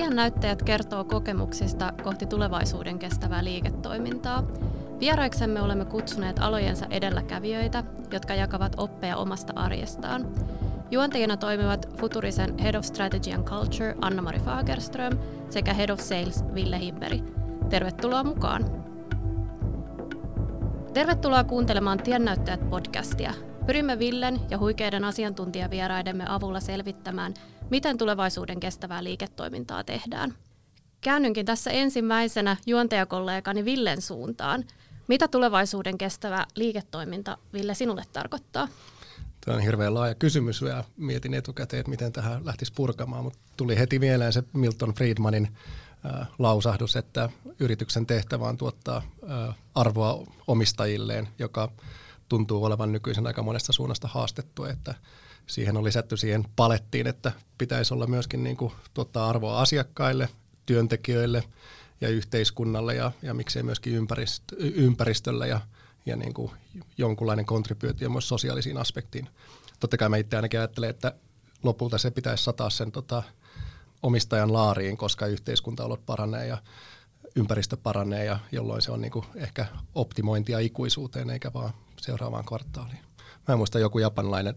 Tiennäyttäjät kertoo kokemuksista kohti tulevaisuuden kestävää liiketoimintaa. Vieraiksemme olemme kutsuneet alojensa edelläkävijöitä, jotka jakavat oppeja omasta arjestaan. Juontajina toimivat Futurisen Head of Strategy and Culture Anna-Mari Fagerström sekä Head of Sales Ville Hibberi. Tervetuloa mukaan! Tervetuloa kuuntelemaan Tiennäyttäjät podcastia. Pyrimme Villen ja huikeiden asiantuntijavieraidemme avulla selvittämään, miten tulevaisuuden kestävää liiketoimintaa tehdään. Käännynkin tässä ensimmäisenä juontajakollegani Villen suuntaan. Mitä tulevaisuuden kestävä liiketoiminta, Ville, sinulle tarkoittaa? Tämä on hirveän laaja kysymys ja mietin etukäteen, että miten tähän lähtisi purkamaan, mutta tuli heti mieleen se Milton Friedmanin äh, lausahdus, että yrityksen tehtävä on tuottaa äh, arvoa omistajilleen, joka tuntuu olevan nykyisen aika monesta suunnasta haastettu, että siihen on lisätty siihen palettiin, että pitäisi olla myöskin niin kuin, tuottaa arvoa asiakkaille, työntekijöille ja yhteiskunnalle ja, ja miksei myöskin ympäristö, ympäristölle ja, ja niin kuin jonkunlainen kontribuutio myös sosiaalisiin aspektiin. Totta kai mä itse ainakin ajattelen, että lopulta se pitäisi sataa sen tota, omistajan laariin, koska yhteiskuntaolot paranee ja ympäristö paranee, ja jolloin se on niin kuin ehkä optimointia ikuisuuteen eikä vaan seuraavaan kvartaaliin. Mä en muista joku japanilainen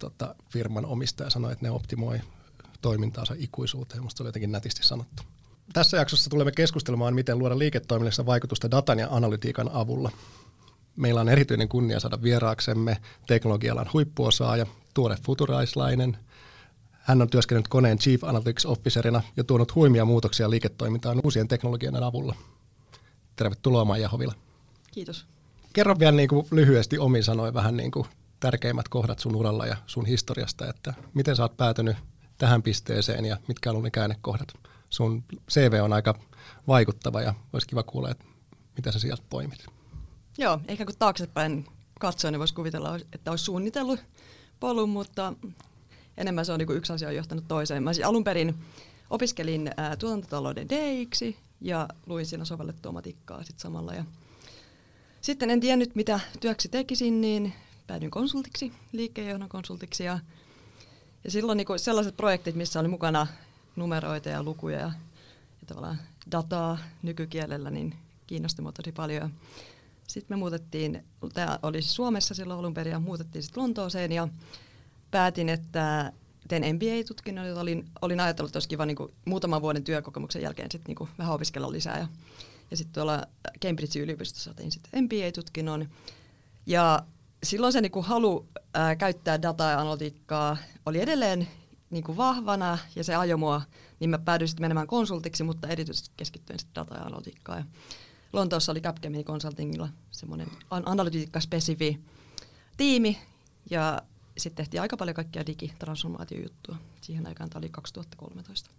tota, firman omistaja sanoi, että ne optimoi toimintaansa ikuisuuteen. Musta oli jotenkin nätisti sanottu. Tässä jaksossa tulemme keskustelemaan, miten luoda liiketoiminnassa vaikutusta datan ja analytiikan avulla. Meillä on erityinen kunnia saada vieraaksemme teknologialan huippuosaaja, tuore futuraislainen. Hän on työskennellyt koneen Chief Analytics Officerina ja tuonut huimia muutoksia liiketoimintaan uusien teknologioiden avulla. Tervetuloa Maija Hovila. Kiitos. Kerro vielä niin kuin lyhyesti omin sanoin vähän niin kuin tärkeimmät kohdat sun uralla ja sun historiasta, että miten sä oot päätynyt tähän pisteeseen ja mitkä on ollut ne käännekohdat. Sun CV on aika vaikuttava ja olisi kiva kuulla, että mitä sä sieltä poimit. Joo, ehkä kun taaksepäin katsoo, niin voisi kuvitella, että olisi suunnitellut polun, mutta enemmän se on niin yksi asia on johtanut toiseen. Mä siis alun perin opiskelin ää, tuotantotalouden DX ja luin siinä sovellettua matikkaa sit samalla. Ja sitten en tiennyt, mitä työksi tekisin, niin päädyin konsultiksi, liikkeenjohdon konsultiksi ja, ja silloin niin sellaiset projektit, missä oli mukana numeroita ja lukuja ja, ja tavallaan dataa nykykielellä, niin kiinnosti mua tosi paljon. Sitten me muutettiin, tämä oli siis Suomessa silloin alun perin, ja muutettiin sitten Lontooseen ja päätin, että teen MBA-tutkinnon, jota olin, olin ajatellut, että olisi kiva niin kuin, muutaman vuoden työkokemuksen jälkeen sitten niin vähän opiskella lisää. Ja, ja sitten tuolla Cambridge yliopistossa tein sitten MBA-tutkinnon. Ja silloin se niin kuin halu ää, käyttää dataa ja analytiikkaa oli edelleen niin kuin vahvana ja se ajoi mua, niin mä päädyin sitten menemään konsultiksi, mutta erityisesti keskittyen sitten data ja analytiikkaan. Lontoossa oli Capgemini Consultingilla semmoinen analytiikka-spesifi tiimi ja sitten tehtiin aika paljon kaikkia digitransformaatiojuttua. Siihen aikaan tämä oli 2013.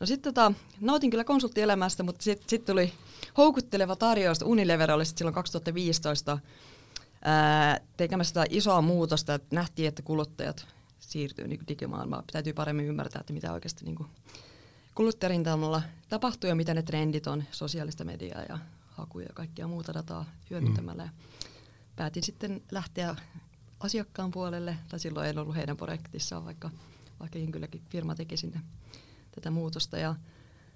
No sitten tota, nautin kyllä konsulttielämästä, mutta sitten sit tuli houkutteleva tarjous. Unilever oli silloin 2015 ää, tekemässä sitä isoa muutosta, että nähtiin, että kuluttajat siirtyy niin digimaailmaan. Täytyy paremmin ymmärtää, että mitä oikeasti niin kuluttajarintamalla tapahtuu ja mitä ne trendit on, sosiaalista mediaa ja hakuja ja kaikkia muuta dataa hyödyntämällä. Mm. Päätin sitten lähteä asiakkaan puolelle, tai silloin ei ollut heidän projektissaan, vaikka, vaikka kylläkin firma teki sinne tätä muutosta. Ja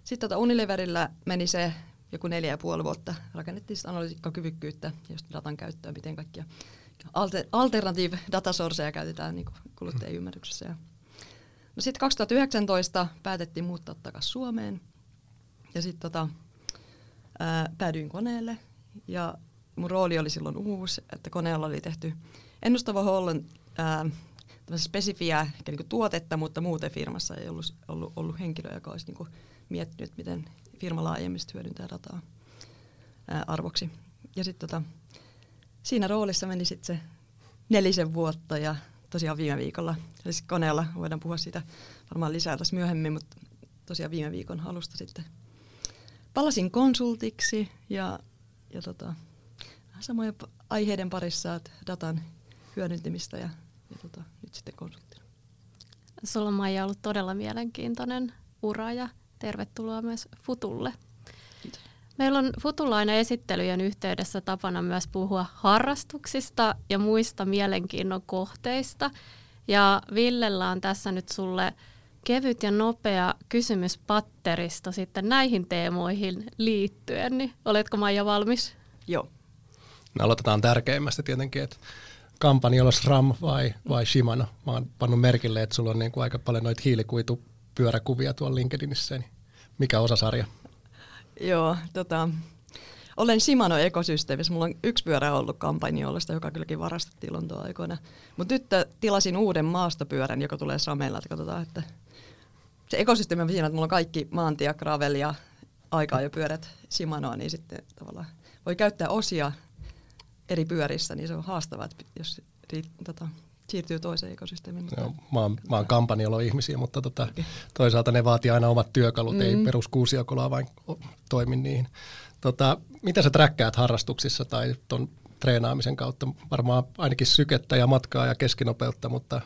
sitten tota Unileverillä meni se joku neljä ja puoli vuotta rakennettiin analytiikkakyvykkyyttä ja just datan käyttöä, miten kaikkia alter, alternative datasourceja käytetään niin kuluttajien ymmärryksessä. No sitten 2019 päätettiin muuttaa takaisin Suomeen. Ja sitten tota, ää, päädyin koneelle. Ja mun rooli oli silloin uusi, että koneella oli tehty ennustava Holland spesifiä niin tuotetta, mutta muuten firmassa ei ollut, ollut, ollut henkilö, joka olisi niin miettinyt, miten firma laajemmin hyödyntää dataa ää, arvoksi. Ja sitten tota, siinä roolissa meni sitten se nelisen vuotta ja tosiaan viime viikolla, siis koneella voidaan puhua siitä varmaan lisää tässä myöhemmin, mutta tosiaan viime viikon alusta sitten palasin konsultiksi ja, ja tota, samojen aiheiden parissa, että datan hyödyntämistä ja, ja tota, nyt sitten konsulttina. Sulla on Maija ollut todella mielenkiintoinen ura ja tervetuloa myös Futulle. Kiitos. Meillä on Futulainen esittelyjen yhteydessä tapana myös puhua harrastuksista ja muista mielenkiinnon kohteista. Ja Villellä on tässä nyt sulle kevyt ja nopea kysymys patterista sitten näihin teemoihin liittyen, niin oletko Maija valmis? Joo. No aloitetaan tärkeimmästä tietenkin, että kampanjalla SRAM vai, vai Shimano. Mä oon pannut merkille, että sulla on niin kuin aika paljon noita hiilikuitupyöräkuvia tuolla LinkedInissä, niin mikä osasarja? Joo, tota, olen Shimano ekosysteemissä. Mulla on yksi pyörä ollut kampanjollasta, joka kylläkin varastettiin Lontoon aikoina. Mutta nyt tilasin uuden maastopyörän, joka tulee Srameilla, että katsotaan, että se ekosysteemi on siinä, että mulla on kaikki maantia, gravel ja aikaa jo pyörät Shimanoa, niin sitten tavallaan voi käyttää osia eri pyörissä, niin se on haastavaa, että jos tota, siirtyy toiseen ekosysteemiin. Mutta... Joo, mä oon, mä oon kampanjalla ihmisiä, mutta tota, okay. toisaalta ne vaatii aina omat työkalut, mm. ei perus kuusiokolaa vain toimi niihin. Tota, mitä sä träkkäät harrastuksissa tai ton treenaamisen kautta? Varmaan ainakin sykettä ja matkaa ja keskinopeutta, mutta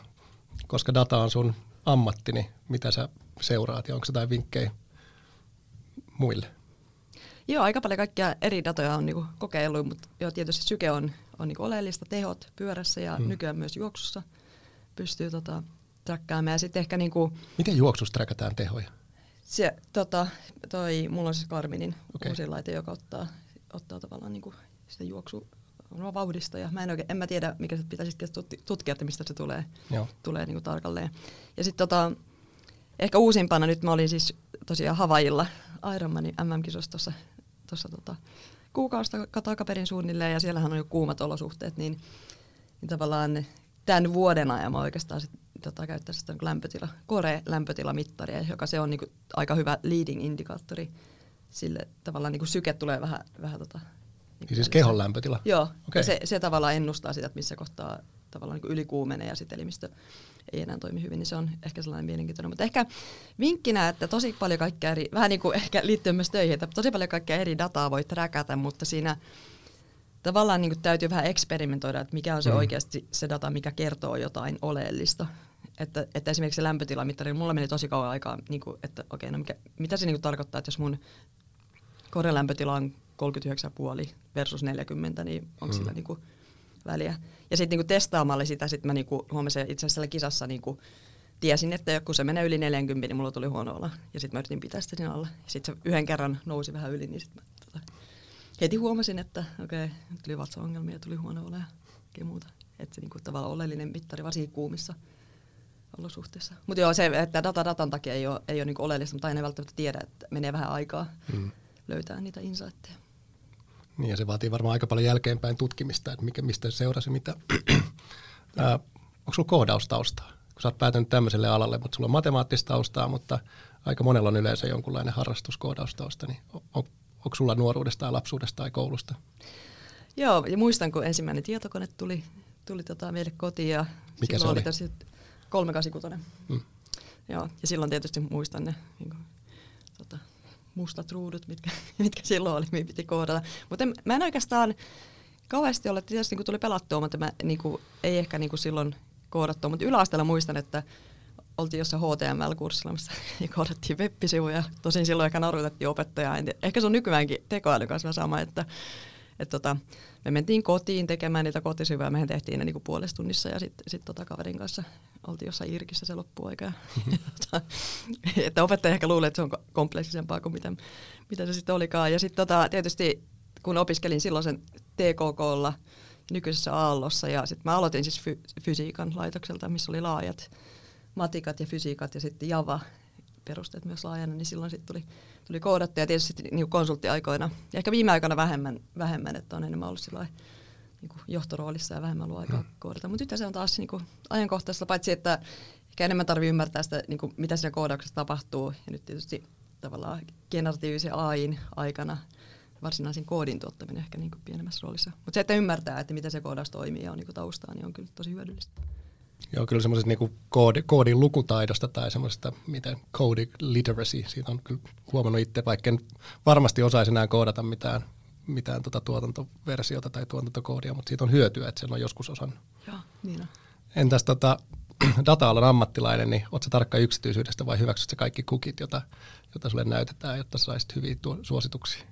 koska data on sun ammatti, niin mitä sä seuraat ja onko se jotain vinkkejä muille? Joo, aika paljon kaikkia eri datoja on niinku kokeillut, mutta joo, tietysti syke on, on niinku oleellista, tehot pyörässä ja mm. nykyään myös juoksussa pystyy tota, träkkäämään. Ja sitten ehkä niinku, Miten juoksussa träkätään tehoja? Se, tota, toi, mulla on siis Garminin okay. uusi laite, joka ottaa, ottaa tavallaan niinku sitä juoksu vauhdista ja mä en, oikein, en mä tiedä, mikä se pitäisi tutkia, että mistä se tulee, Joo. tulee niinku tarkalleen. Ja sitten tota, ehkä uusimpana nyt mä olin siis tosiaan Havailla Ironmanin MM-kisossa tuossa tuossa tota, kuukausta takaperin suunnilleen ja siellähän on jo kuumat olosuhteet, niin, niin tavallaan tämän vuoden ajan mä oikeastaan sit, tota, käyttäisin sitä niin lämpötila, kore-lämpötilamittaria, joka se on niin kuin, aika hyvä leading indikaattori sille tavallaan niin kuin syke tulee vähän, vähän tota, niin siis kehon lämpötila? Joo, okay. se, se tavallaan ennustaa sitä, että missä kohtaa tavallaan niin ylikuumenee ja sitten elimistö ei enää toimi hyvin, niin se on ehkä sellainen mielenkiintoinen. Mutta ehkä vinkkinä, että tosi paljon kaikkea eri, vähän niin kuin ehkä liittyen myös töihin, että tosi paljon kaikkea eri dataa voi räkätä, mutta siinä tavallaan niin kuin täytyy vähän eksperimentoida, että mikä on se mm. oikeasti se data, mikä kertoo jotain oleellista. Että, että esimerkiksi se lämpötilamittari, mulla meni tosi kauan aikaa, niin kuin, että okei, no mikä, mitä se niin kuin tarkoittaa, että jos mun korelämpötila on 39,5 versus 40, niin onko mm. sillä niin kuin väliä. Ja sitten niinku testaamalla sitä sit mä niinku huomasin itse asiassa kisassa niinku, tiesin, että kun se menee yli 40, niin mulla tuli huono olla. Ja sitten mä yritin pitää sitä siinä alla. Sitten se yhden kerran nousi vähän yli, niin sitten tota, heti huomasin, että okei, okay, tuli vatsaongelmia, tuli huono olla ja muuta. Että se niinku, tavallaan oleellinen mittari, varsinkin kuumissa olosuhteissa. Mutta joo, se, että data datan takia ei ole, ei ole niinku oleellista, mutta aina välttämättä tiedä, että menee vähän aikaa mm. löytää niitä insightteja. Niin ja se vaatii varmaan aika paljon jälkeenpäin tutkimista, että mikä, mistä seurasi mitä. Ää, onko sulla koodaustaustaa? Kun sä oot päätynyt tämmöiselle alalle, mutta sulla on matemaattista taustaa, mutta aika monella on yleensä jonkunlainen harrastus koodaustausta, niin on, on, onko sulla nuoruudesta tai lapsuudesta tai koulusta? Joo, ja muistan, kun ensimmäinen tietokone tuli, tuli tota meille kotiin ja Mikä se oli? oli 386. Hmm. Joo, ja silloin tietysti muistan ne niin kuin, tota, mustat ruudut, mitkä, mitkä silloin oli, mihin piti koodata. Mutta mä en oikeastaan kauheasti ole, tietysti niin tuli pelattua, mutta mä niin kuin, ei ehkä niin kuin silloin koodattua. Mutta yläasteella muistan, että oltiin jossain HTML-kurssilla, missä koodattiin web-sivuja. Tosin silloin ehkä narutettiin opettajaa. Ehkä se on nykyäänkin tekoäly kanssa sama, että et tota, me mentiin kotiin tekemään niitä kotisivuja, mehän tehtiin ne niinku puolessa tunnissa ja sitten sit tota kaverin kanssa oltiin jossain Irkissä se loppuaika. Että opettaja ehkä luulee, että se on kompleksisempaa kuin mitä, mitä se sitten olikaan. Ja sitten tota, tietysti kun opiskelin silloin sen TKKlla nykyisessä Aallossa ja sitten mä aloitin siis fy- fysiikan laitokselta, missä oli laajat matikat ja fysiikat ja sitten Java perusteet myös laajana, niin silloin sitten tuli, tuli koodattu ja tietysti niin konsulttiaikoina. Ja ehkä viime aikoina vähemmän, vähemmän että on enemmän ollut sillä niin kuin johtoroolissa ja vähemmän ollut aikaa hmm. koodata. Mutta nyt se on taas niin kuin ajankohtaista, paitsi että ehkä enemmän tarvii ymmärtää sitä, niin kuin, mitä siinä koodauksessa tapahtuu. Ja nyt tietysti tavallaan generatiivisen AIin aikana varsinaisen koodin tuottaminen ehkä niin kuin pienemmässä roolissa. Mutta se, että ymmärtää, että miten se koodaus toimii ja on niin kuin taustaa, niin on kyllä tosi hyödyllistä. Joo, kyllä semmoisesta niinku koodi, koodin lukutaidosta tai semmoisesta, miten coding literacy, siitä on kyllä huomannut itse, vaikka en varmasti osaisi enää koodata mitään, mitään tota tuotantoversiota tai tuotantokoodia, mutta siitä on hyötyä, että sen on joskus osannut. Joo, niin on. Entäs tota, data-alan ammattilainen, niin oletko tarkka yksityisyydestä vai hyväksytkö kaikki kukit, jota, jota sulle näytetään, jotta saisit hyviä tuo, suosituksia?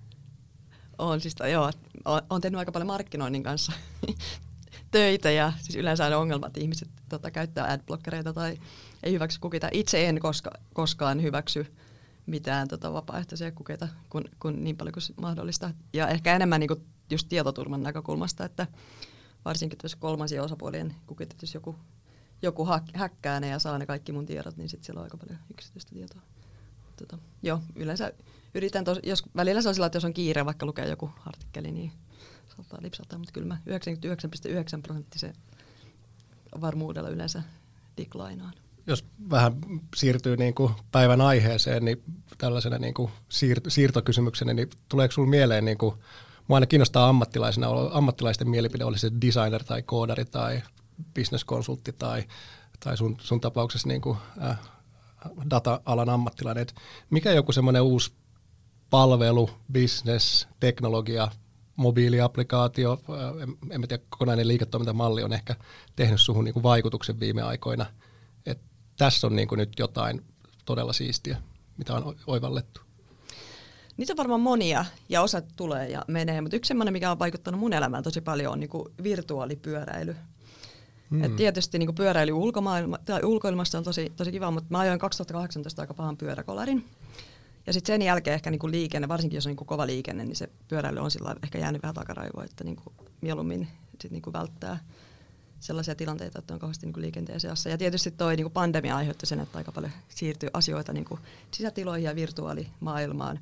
On siis, joo, olen tehnyt aika paljon markkinoinnin kanssa töitä ja siis yleensä on ongelma, että ihmiset tota, käyttää adblockereita tai ei hyväksy kukita. Itse en koska, koskaan hyväksy mitään tota, vapaaehtoisia kukeita kun, kun niin paljon kuin mahdollista. Ja ehkä enemmän niin kuin just tietoturvan näkökulmasta, että varsinkin jos kolmansien osapuolien kukit, jos joku, joku häkkää ne ja saa ne kaikki mun tiedot, niin sitten siellä on aika paljon yksityistä tietoa. Tota, joo, yleensä yritän, tos, jos välillä se on sillä, että jos on kiire vaikka lukee joku artikkeli, niin saattaa lipsahtaa, mutta kyllä mä 99,9 prosenttisen varmuudella yleensä declinaan. Jos vähän siirtyy niin kuin päivän aiheeseen, niin tällaisena niin kuin siir- siirtokysymyksenä, niin tuleeko sinulle mieleen, niin kuin, mua aina kiinnostaa ammattilaisena, ammattilaisten mielipide, oli se designer tai koodari tai bisneskonsultti tai, tai sun, sun tapauksessa niin kuin, äh, data-alan ammattilainen, että mikä joku semmoinen uusi palvelu, business, teknologia, mobiiliaplikaatio, en, en tiedä, kokonainen liiketoimintamalli on ehkä tehnyt suhun niin kuin vaikutuksen viime aikoina. Tässä on niin kuin nyt jotain todella siistiä, mitä on oivallettu. Niitä on varmaan monia ja osa tulee ja menee, mutta yksi sellainen, mikä on vaikuttanut mun elämään tosi paljon, on niin kuin virtuaalipyöräily. Hmm. Et tietysti niin pyöräily ulkomaailma, tai ulkoilmassa on tosi, tosi kiva, mutta mä ajoin 2018 aika pahan pyöräkolarin. Ja sitten sen jälkeen ehkä niin kuin liikenne, varsinkin jos on niin kuin kova liikenne, niin se pyöräily on sillä ehkä jäänyt vähän takaraivoa, että niin kuin mieluummin sit niin kuin välttää sellaisia tilanteita, että on kauheasti niin kuin liikenteen seassa. Ja tietysti toi niin kuin pandemia aiheutti sen, että aika paljon siirtyy asioita niin kuin sisätiloihin ja virtuaalimaailmaan.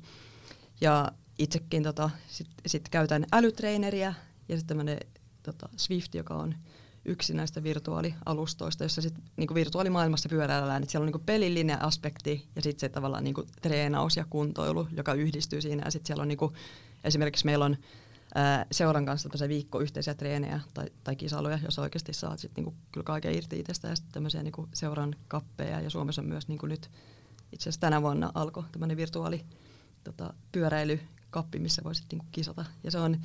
Ja itsekin tota, sitten sit käytän älytreineriä ja sitten tämmöinen tota, Swift, joka on yksi näistä virtuaalialustoista, jossa sit, niinku virtuaalimaailmassa pyöräillään. Et siellä on niinku pelillinen aspekti ja sitten se tavallaan niinku treenaus ja kuntoilu, joka yhdistyy siinä. Ja sitten siellä on niinku, esimerkiksi meillä on ää, seuran kanssa se viikko yhteisiä treenejä tai, tai kisailuja, jos oikeasti saat sit niinku kyllä kaiken irti itsestä ja sitten tämmöisiä niinku seuran kappeja. Ja Suomessa on myös niinku nyt itse asiassa tänä vuonna alkoi tämmöinen virtuaali tota, pyöräilykappi, missä voisit niinku kisata. Ja se on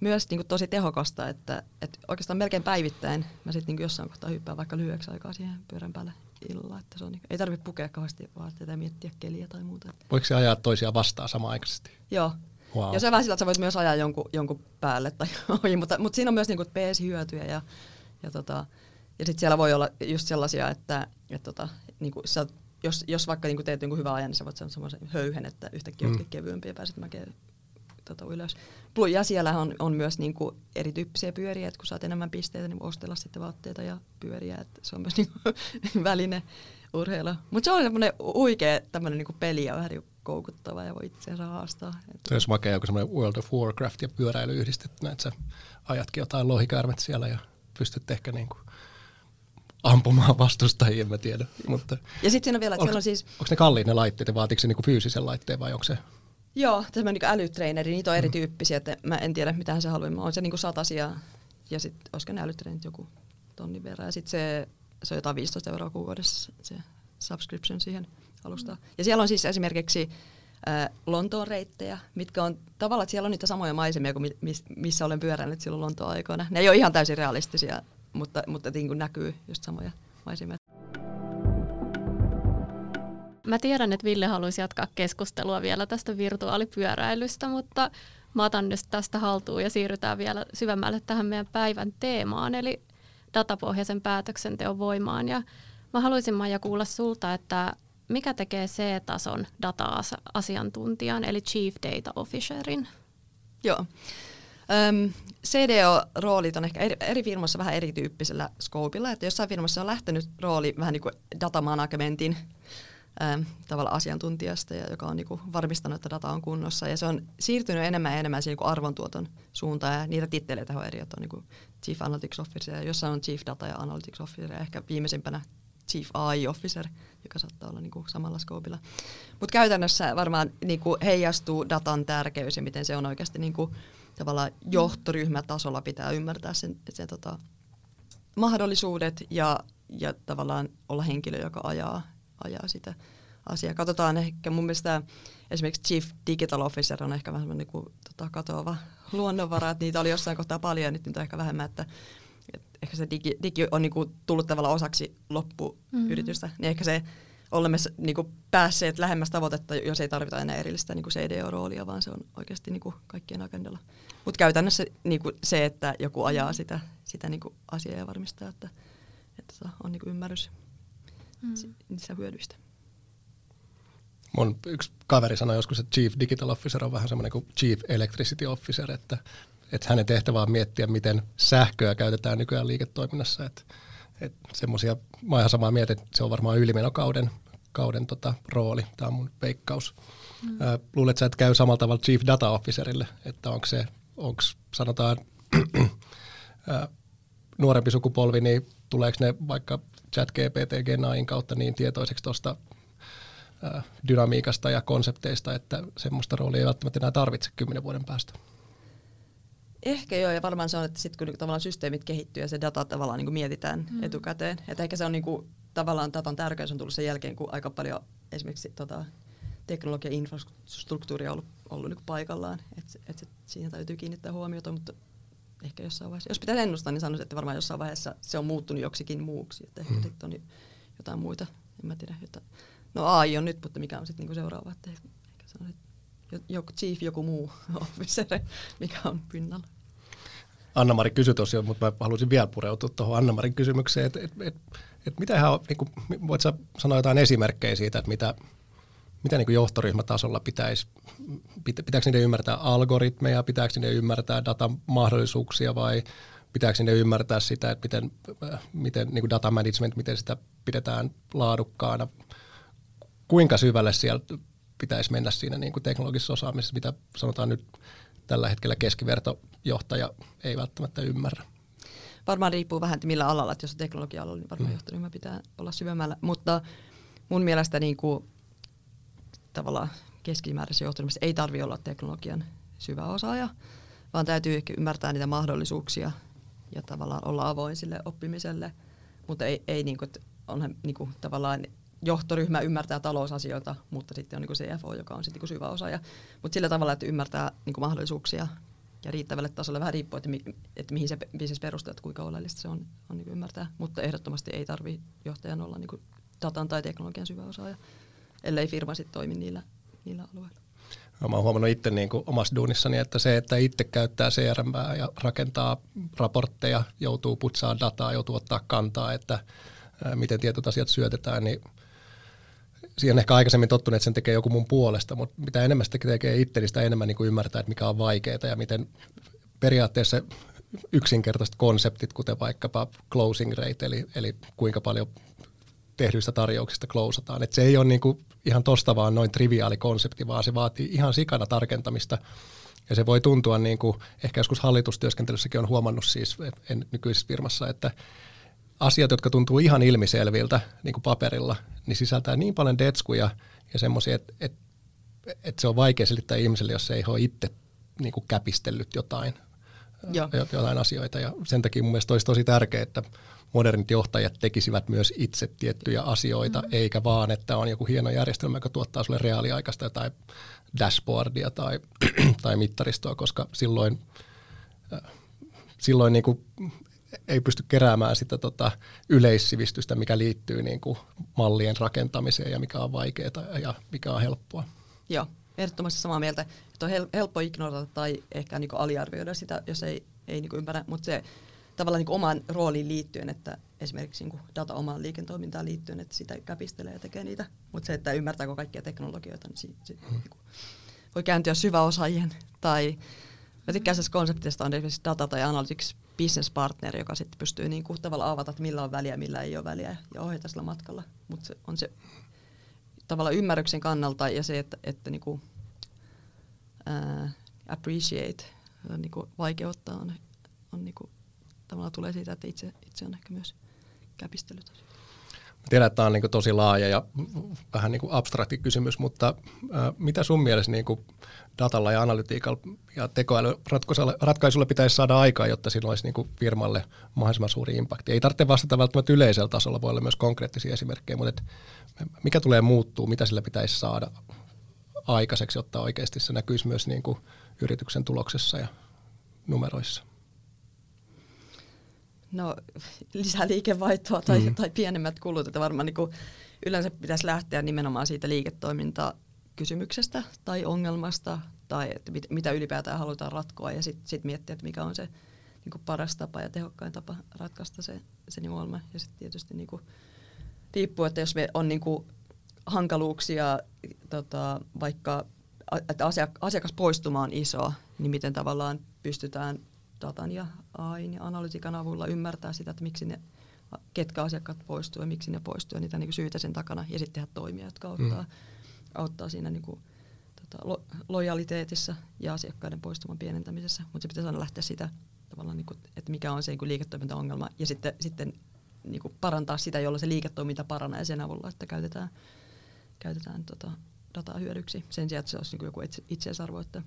myös niin kuin, tosi tehokasta, että, että oikeastaan melkein päivittäin mä sitten niin jossain kohtaa hyppään vaikka lyhyeksi aikaa siihen pyörän päälle illalla. Että se on, niin, ei tarvitse pukea kauheasti vaatteita ja miettiä keliä tai muuta. Voiko se ajaa toisia vastaan samaan aikaisesti? Joo. Wow. Ja se vähän sillä, että sä voit myös ajaa jonkun, jonkun päälle tai ohi, mutta, mutta siinä on myös niin PS-hyötyjä ja, ja, tota, ja sitten siellä voi olla just sellaisia, että, että tota, niin kuin sä, jos, jos vaikka niin teet jonkun hyvän ajan, niin sä voit saada semmoisen höyhen, että yhtäkkiä mm. kevyempi ja pääset mäkeen tota ylös. Ja siellä on, on myös niin kuin erityyppisiä pyöriä, että kun saat enemmän pisteitä, niin ostella sitten vaatteita ja pyöriä. Että se on myös niin kuin väline urheilla. Mutta se on semmoinen huikea tämmöinen niin peli ja vähän niin koukuttava ja voi itseänsä haastaa. Se olisi makea joku semmoinen World of Warcraft ja pyöräily yhdistettynä, että sä ajatkin jotain lohikäärmet siellä ja pystyt ehkä niin kuin ampumaan vastustajia, en mä tiedä. Mutta ja sitten siinä on vielä, että onko, on siis... Onko ne kalliit ne laitteet ja vaatiiko se niinku fyysisen laitteen vai onko se Joo, tämä niin älytreeneri, niitä on erityyppisiä, että mä en tiedä mitä se halvimman on. Se niin satasia ja sitten olisiko ne älytreenit joku tonnin verran. Ja sitten se, se on jotain 15 euroa kuukaudessa se subscription siihen alustaan. Mm. Ja siellä on siis esimerkiksi äh, Lontoon reittejä, mitkä on tavallaan, että siellä on niitä samoja maisemia kuin miss, missä olen pyörännyt silloin Lontoon aikoina. Ne ei ole ihan täysin realistisia, mutta, mutta niin kuin näkyy just samoja maisemia. Mä tiedän, että Ville haluaisi jatkaa keskustelua vielä tästä virtuaalipyöräilystä, mutta mä otan nyt tästä haltuun ja siirrytään vielä syvemmälle tähän meidän päivän teemaan, eli datapohjaisen päätöksenteon voimaan. Ja mä haluaisin Maija kuulla sulta, että mikä tekee C-tason data-asiantuntijan, eli Chief Data Officerin? Joo. Öm, CDO-roolit on ehkä eri, eri firmoissa vähän erityyppisellä skoopilla, että jossain firmassa on lähtenyt rooli vähän niin kuin data managementin Ähm, tavalla asiantuntijasta, ja joka on niinku varmistanut, että data on kunnossa. Ja se on siirtynyt enemmän ja enemmän siihen niinku arvontuoton suuntaan, ja niitä titteleitä on eri, että on niinku Chief Analytics Officer, ja jossain on Chief Data ja Analytics Officer, ja ehkä viimeisimpänä Chief AI Officer, joka saattaa olla niinku samalla skoopilla. Mutta käytännössä varmaan niinku heijastuu datan tärkeys ja miten se on oikeasti niinku tavallaan johtoryhmätasolla pitää ymmärtää sen, sen tota, mahdollisuudet ja, ja tavallaan olla henkilö, joka ajaa ajaa sitä asiaa. Katsotaan ehkä mun mielestä esimerkiksi Chief Digital Officer on ehkä vähän niin kuin, tota, katoava luonnonvara, että niitä oli jossain kohtaa paljon ja nyt niitä on ehkä vähemmän, että, että ehkä se digi, digi on niin kuin tullut tavallaan osaksi loppuyritystä, mm-hmm. niin ehkä se olemme niin kuin päässeet lähemmäs tavoitetta, jos ei tarvita enää erillistä niin kuin CDO-roolia, vaan se on oikeasti niin kuin kaikkien agendalla. Mutta käytännössä niin kuin se, että joku ajaa sitä, sitä niin kuin asiaa ja varmistaa, että, että on niin kuin ymmärrys mm. niistä hyödyistä. Mun yksi kaveri sanoi joskus, että Chief Digital Officer on vähän semmoinen kuin Chief Electricity Officer, että, että hänen tehtävä on miettiä, miten sähköä käytetään nykyään liiketoiminnassa. Että, että semmoisia, mä oon ihan samaa mieltä, että se on varmaan ylimenokauden kauden tota, rooli. Tämä on mun veikkaus. Mm. luulet sä, että käy samalla tavalla Chief Data Officerille, että onko se, onko sanotaan nuorempi sukupolvi, niin tuleeko ne vaikka chat GPT Genain kautta niin tietoiseksi tuosta dynamiikasta ja konsepteista, että semmoista roolia ei välttämättä enää tarvitse kymmenen vuoden päästä. Ehkä joo, ja varmaan se on, että sitten kun tavallaan systeemit kehittyy ja se data tavallaan niin kuin mietitään mm. etukäteen, että ehkä se on niin kuin, tavallaan datan tärkeys on tullut sen jälkeen, kun aika paljon esimerkiksi tota, teknologia infrastruktuuri on ollut, ollut niin paikallaan, että et, et siihen täytyy kiinnittää huomiota, mutta ehkä jossain vaiheessa, jos pitäisi ennustaa, niin sanoisin, että varmaan jossain vaiheessa se on muuttunut joksikin muuksi, että ehkä mm. sitten on jotain muita, en mä tiedä, jotain No AI on nyt, mutta mikä on sitten niinku seuraava? Että ehkä se on joku chief, joku muu officer, mikä on pinnalla. Anna-Mari kysyi tosiaan, mutta mä haluaisin vielä pureutua tuohon Anna-Marin kysymykseen, että et, et, et mitä ihan, niin kuin, voit sä sanoa jotain esimerkkejä siitä, että mitä, mitä niin johtoryhmätasolla pitäisi, pitä, pitääkö niiden ymmärtää algoritmeja, pitääkö niiden ymmärtää datan mahdollisuuksia vai pitääkö niiden ymmärtää sitä, että miten, miten niin kuin data management, miten sitä pidetään laadukkaana, kuinka syvälle siellä pitäisi mennä siinä niin kuin teknologisessa osaamisessa, mitä sanotaan nyt tällä hetkellä keskivertojohtaja ei välttämättä ymmärrä. Varmaan riippuu vähän, että millä alalla, että jos on teknologia-alalla, niin varmaan mm. johtoryhmä pitää olla syvemmällä, mutta mun mielestä niin kuin, tavallaan keskimääräisessä johtoryhmässä ei tarvitse olla teknologian syvä osaaja, vaan täytyy ehkä ymmärtää niitä mahdollisuuksia ja tavallaan olla avoin sille oppimiselle, mutta ei, ei niin kuin, että onhan niin kuin, tavallaan johtoryhmä ymmärtää talousasioita, mutta sitten on niin CFO, joka on sitten niin syvä osaaja. Mutta sillä tavalla, että ymmärtää niin mahdollisuuksia ja riittävälle tasolle vähän riippuu, että, mi, että mihin se bisnes perustuu, että kuinka oleellista se on, on niin ymmärtää. Mutta ehdottomasti ei tarvitse johtajan olla niin datan tai teknologian syvä osaaja, ellei firma sitten toimi niillä, niillä alueilla. No, mä oon huomannut itse niin kuin omassa duunissani, että se, että itse käyttää CRM ja rakentaa raportteja, joutuu putsaa dataa, joutuu ottaa kantaa, että miten tietyt asiat syötetään, niin – siihen ehkä aikaisemmin tottunut, että sen tekee joku mun puolesta, mutta mitä enemmän sitä tekee itse, niin sitä enemmän niin kuin ymmärtää, että mikä on vaikeaa ja miten periaatteessa yksinkertaiset konseptit, kuten vaikkapa closing rate, eli, eli kuinka paljon tehdyistä tarjouksista klousataan. Et se ei ole niin kuin ihan tosta vaan noin triviaali konsepti, vaan se vaatii ihan sikana tarkentamista. Ja se voi tuntua, niin kuin ehkä joskus hallitustyöskentelyssäkin on huomannut siis en nykyisessä firmassa, että asiat, jotka tuntuu ihan ilmiselviltä niin kuin paperilla, niin sisältää niin paljon detskuja ja semmoisia, että et, et se on vaikea selittää ihmiselle, jos se ei ole itse niin kuin käpistellyt jotain, Joo. jotain asioita. Ja sen takia mun mielestä olisi tosi tärkeää, että modernit johtajat tekisivät myös itse tiettyjä asioita, mm. eikä vaan, että on joku hieno järjestelmä, joka tuottaa sulle reaaliaikaista jotain dashboardia tai, tai mittaristoa, koska silloin, silloin niin kuin ei pysty keräämään sitä tota yleissivistystä, mikä liittyy niin kuin mallien rakentamiseen ja mikä on vaikeaa ja mikä on helppoa. Joo, ehdottomasti samaa mieltä. Että on helppo ignorata tai ehkä niin kuin aliarvioida sitä, jos ei, ei niin kuin ymmärrä, mutta se tavallaan niin omaan rooliin liittyen, että esimerkiksi niin data omaan liiketoimintaan liittyen, että sitä käpistelee ja tekee niitä, mutta se, että ymmärtääkö kaikkia teknologioita, niin si, si, hmm. niin kuin voi kääntyä syväosaajien tai Mä tykkään konseptista on esimerkiksi data tai analytics business partner, joka sitten pystyy niin kuin tavallaan avata, että millä on väliä, millä ei ole väliä ja ohjata sillä matkalla. Mutta se on se tavallaan ymmärryksen kannalta ja se, että, että niin kuin, ää, appreciate, niin kuin vaikeuttaa on, on niin kuin, tavallaan tulee siitä, että itse, itse on ehkä myös käpistellyt asioita. Tiedän, että tämä on niin tosi laaja ja vähän niin abstrakti kysymys, mutta mitä sun mielestä niin datalla ja analytiikalla ja tekoälyratkaisulla pitäisi saada aikaa, jotta sillä olisi niin firmalle mahdollisimman suuri impakti? Ei tarvitse vastata välttämättä yleisellä tasolla, voi olla myös konkreettisia esimerkkejä, mutta et mikä tulee muuttuu, mitä sillä pitäisi saada aikaiseksi, jotta oikeasti se näkyisi myös niin kuin yrityksen tuloksessa ja numeroissa? No lisää liikevaihtoa tai, mm. tai pienemmät kulut, että varmaan niin kuin yleensä pitäisi lähteä nimenomaan siitä liiketoimintakysymyksestä tai ongelmasta tai että mit, mitä ylipäätään halutaan ratkoa ja sitten sit miettiä, että mikä on se niin kuin paras tapa ja tehokkain tapa ratkaista se, se ongelma. Ja sitten tietysti niin kuin, riippuu, että jos me on niin kuin, hankaluuksia tota, vaikka että asiakas poistuma on iso, niin miten tavallaan pystytään datan ja AIN ja analytiikan avulla ymmärtää sitä, että miksi ne, ketkä asiakkaat poistuu ja miksi ne poistuu ja niitä niin syitä sen takana ja sitten tehdä toimia, jotka auttaa, mm. auttaa siinä niin kuin, tota, lo, lojaliteetissa ja asiakkaiden poistuman pienentämisessä. Mutta se pitäisi aina lähteä sitä tavallaan, niin kuin, että mikä on se niin liiketoimintaongelma ja sitten, sitten niin kuin parantaa sitä, jolla se liiketoiminta paranee sen avulla, että käytetään, käytetään tota, dataa hyödyksi sen sijaan, että se olisi niin joku itse, itseisarvo, että,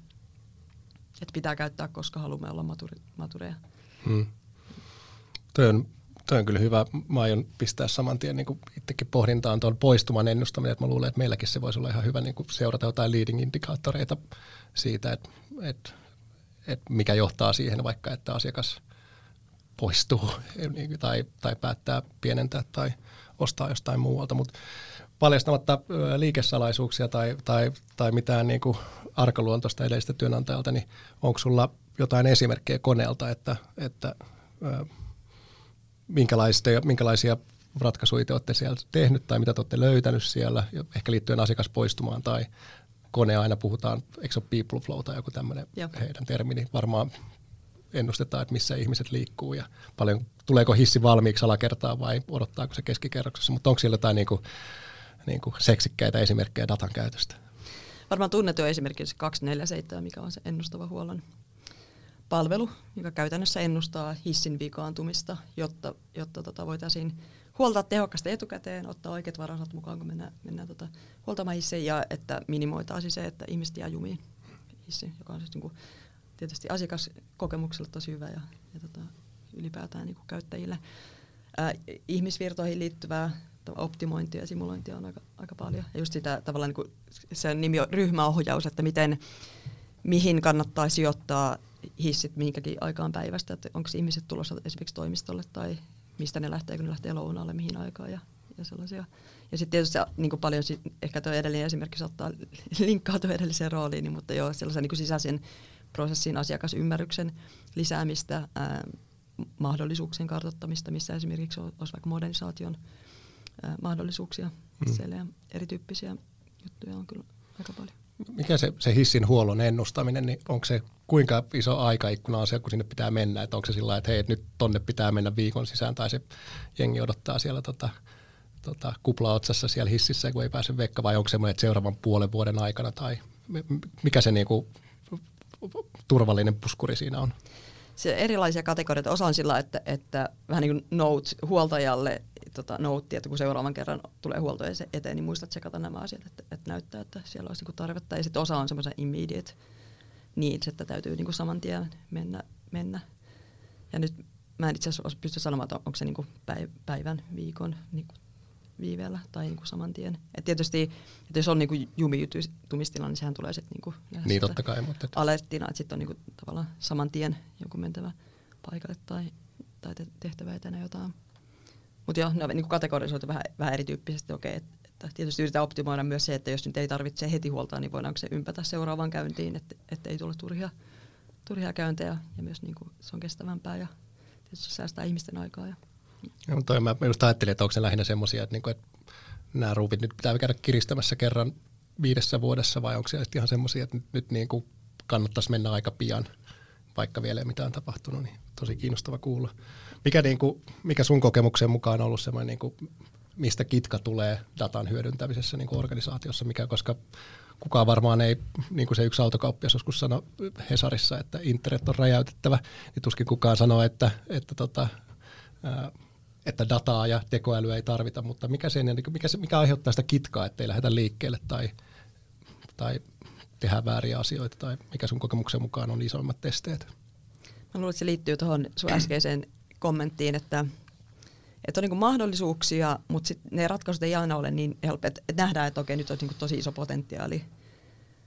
että pitää käyttää, koska haluamme olla maturi, matureja. Hmm. Toi on, toi on kyllä hyvä. Mä aion pistää saman tien niin itsekin pohdintaan tuon poistuman ennustaminen, että mä luulen, että meilläkin se voisi olla ihan hyvä niin seurata jotain leading-indikaattoreita siitä, että, että, että mikä johtaa siihen vaikka, että asiakas poistuu tai, tai päättää pienentää tai ostaa jostain muualta, mutta paljastamatta liikesalaisuuksia tai, tai, tai mitään niin kuin arkaluontoista edellistä työnantajalta, niin onko sulla jotain esimerkkejä koneelta, että, että minkälaisia, minkälaisia ratkaisuja te olette siellä tehnyt tai mitä te olette löytänyt siellä, ehkä liittyen asiakaspoistumaan tai kone aina puhutaan, eikö se ole people flow tai joku tämmöinen heidän termi, niin varmaan ennustetaan, että missä ihmiset liikkuu ja paljon, tuleeko hissi valmiiksi alakertaa vai odottaako se keskikerroksessa, mutta onko siellä jotain niin kuin, niin kuin seksikkäitä esimerkkejä datan käytöstä? Varmaan tunnettu esimerkiksi se 247, mikä on se ennustava huollon palvelu, joka käytännössä ennustaa hissin vikaantumista, jotta, jotta tota voitaisiin huoltaa tehokkaasti etukäteen, ottaa oikeat varastot mukaan, kun mennään, mennään tota, huoltamaan hissiin, ja että minimoitaisiin se, että ihmiset jää jumiin hissiin, joka on siis niin kuin, tietysti asiakaskokemukselle tosi hyvä ja, ja tota, ylipäätään niin kuin käyttäjille. Ää, ihmisvirtoihin liittyvää optimointia ja simulointia on aika, aika paljon. Ja just sitä tavallaan niin kuin se nimi on ryhmäohjaus, että miten, mihin kannattaa sijoittaa hissit minkäkin aikaan päivästä, että onko ihmiset tulossa esimerkiksi toimistolle tai mistä ne lähtee, kun ne lähtee lounaalle, mihin aikaan ja, ja sellaisia. Ja sitten tietysti niin kuin paljon, ehkä tuo edellinen esimerkki saattaa linkkaa tuo edelliseen rooliin, niin, mutta joo, sellaisen niin kuin sisäisen prosessin asiakasymmärryksen lisäämistä, ää, mahdollisuuksien kartoittamista, missä esimerkiksi olisi vaikka modernisaation ää, mahdollisuuksia. Mm. Siellä ja erityyppisiä juttuja on kyllä aika paljon. Mikä se, se hissin huollon ennustaminen, niin onko se kuinka iso aikaikkuna on se, kun sinne pitää mennä? Että onko se sillä että hei, nyt tonne pitää mennä viikon sisään tai se jengi odottaa siellä tota, tota, kuplaotsassa siellä hississä, kun ei pääse vekka, vai onko semmoinen, että seuraavan puolen vuoden aikana tai mikä se niinku turvallinen puskuri siinä on? Se erilaisia kategorioita. Osa on sillä, että, että vähän niin kuin note huoltajalle tota, note, että kun seuraavan kerran tulee huolto eteen, niin muistat tsekata nämä asiat, että, että näyttää, että siellä olisi niin tarvetta. Ja sitten osa on semmoisen immediate needs, että täytyy niin kuin saman tien mennä, mennä. Ja nyt mä en itse asiassa pysty sanomaan, että onko se niin kuin päivän, viikon niin kuin viiveellä tai niin kuin saman tien. Et tietysti, että jos on niin kuin niin sehän tulee sitten niin kuin Niin totta kai, mutta... Alettina, että sitten on niin kuin tavallaan saman tien joku mentävä paikalle tai, tai tehtävä etenee jotain. Mutta joo, ne on niin kategorisoitu vähän, vähän erityyppisesti. Okei, että, että tietysti yritetään optimoida myös se, että jos nyt ei tarvitse heti huoltaa, niin voidaanko se ympätä seuraavaan käyntiin, että, että ei tule turhia, turhia käyntejä ja myös niin kuin se on kestävämpää ja tietysti säästää ihmisten aikaa. Ja, ja mutta mä just ajattelin, että onko se lähinnä semmoisia, että, niin kuin, että nämä ruuvit nyt pitää käydä kiristämässä kerran viidessä vuodessa vai onko se ihan semmoisia, että nyt, nyt niin kuin kannattaisi mennä aika pian, vaikka vielä ei mitään tapahtunut, niin tosi kiinnostava kuulla. Mikä, niin kuin, mikä sun kokemuksen mukaan on ollut semmoinen, niin kuin, mistä kitka tulee datan hyödyntämisessä niin kuin organisaatiossa, mikä, koska kukaan varmaan ei, niin kuin se yksi autokauppias joskus sanoi Hesarissa, että internet on räjäytettävä, niin tuskin kukaan sanoo, että, että, tota, ää, että dataa ja tekoälyä ei tarvita, mutta mikä, sen, mikä, se, mikä aiheuttaa sitä kitkaa, että ei lähdetä liikkeelle tai, tai tehdä vääriä asioita, tai mikä sun kokemuksen mukaan on isoimmat testeet? Mä luulen, että se liittyy tuohon sun äskeiseen kommenttiin, että, että on niin mahdollisuuksia, mutta sit ne ratkaisut ei aina ole niin helppoja, että nähdään, että okei, nyt on niin tosi iso potentiaali,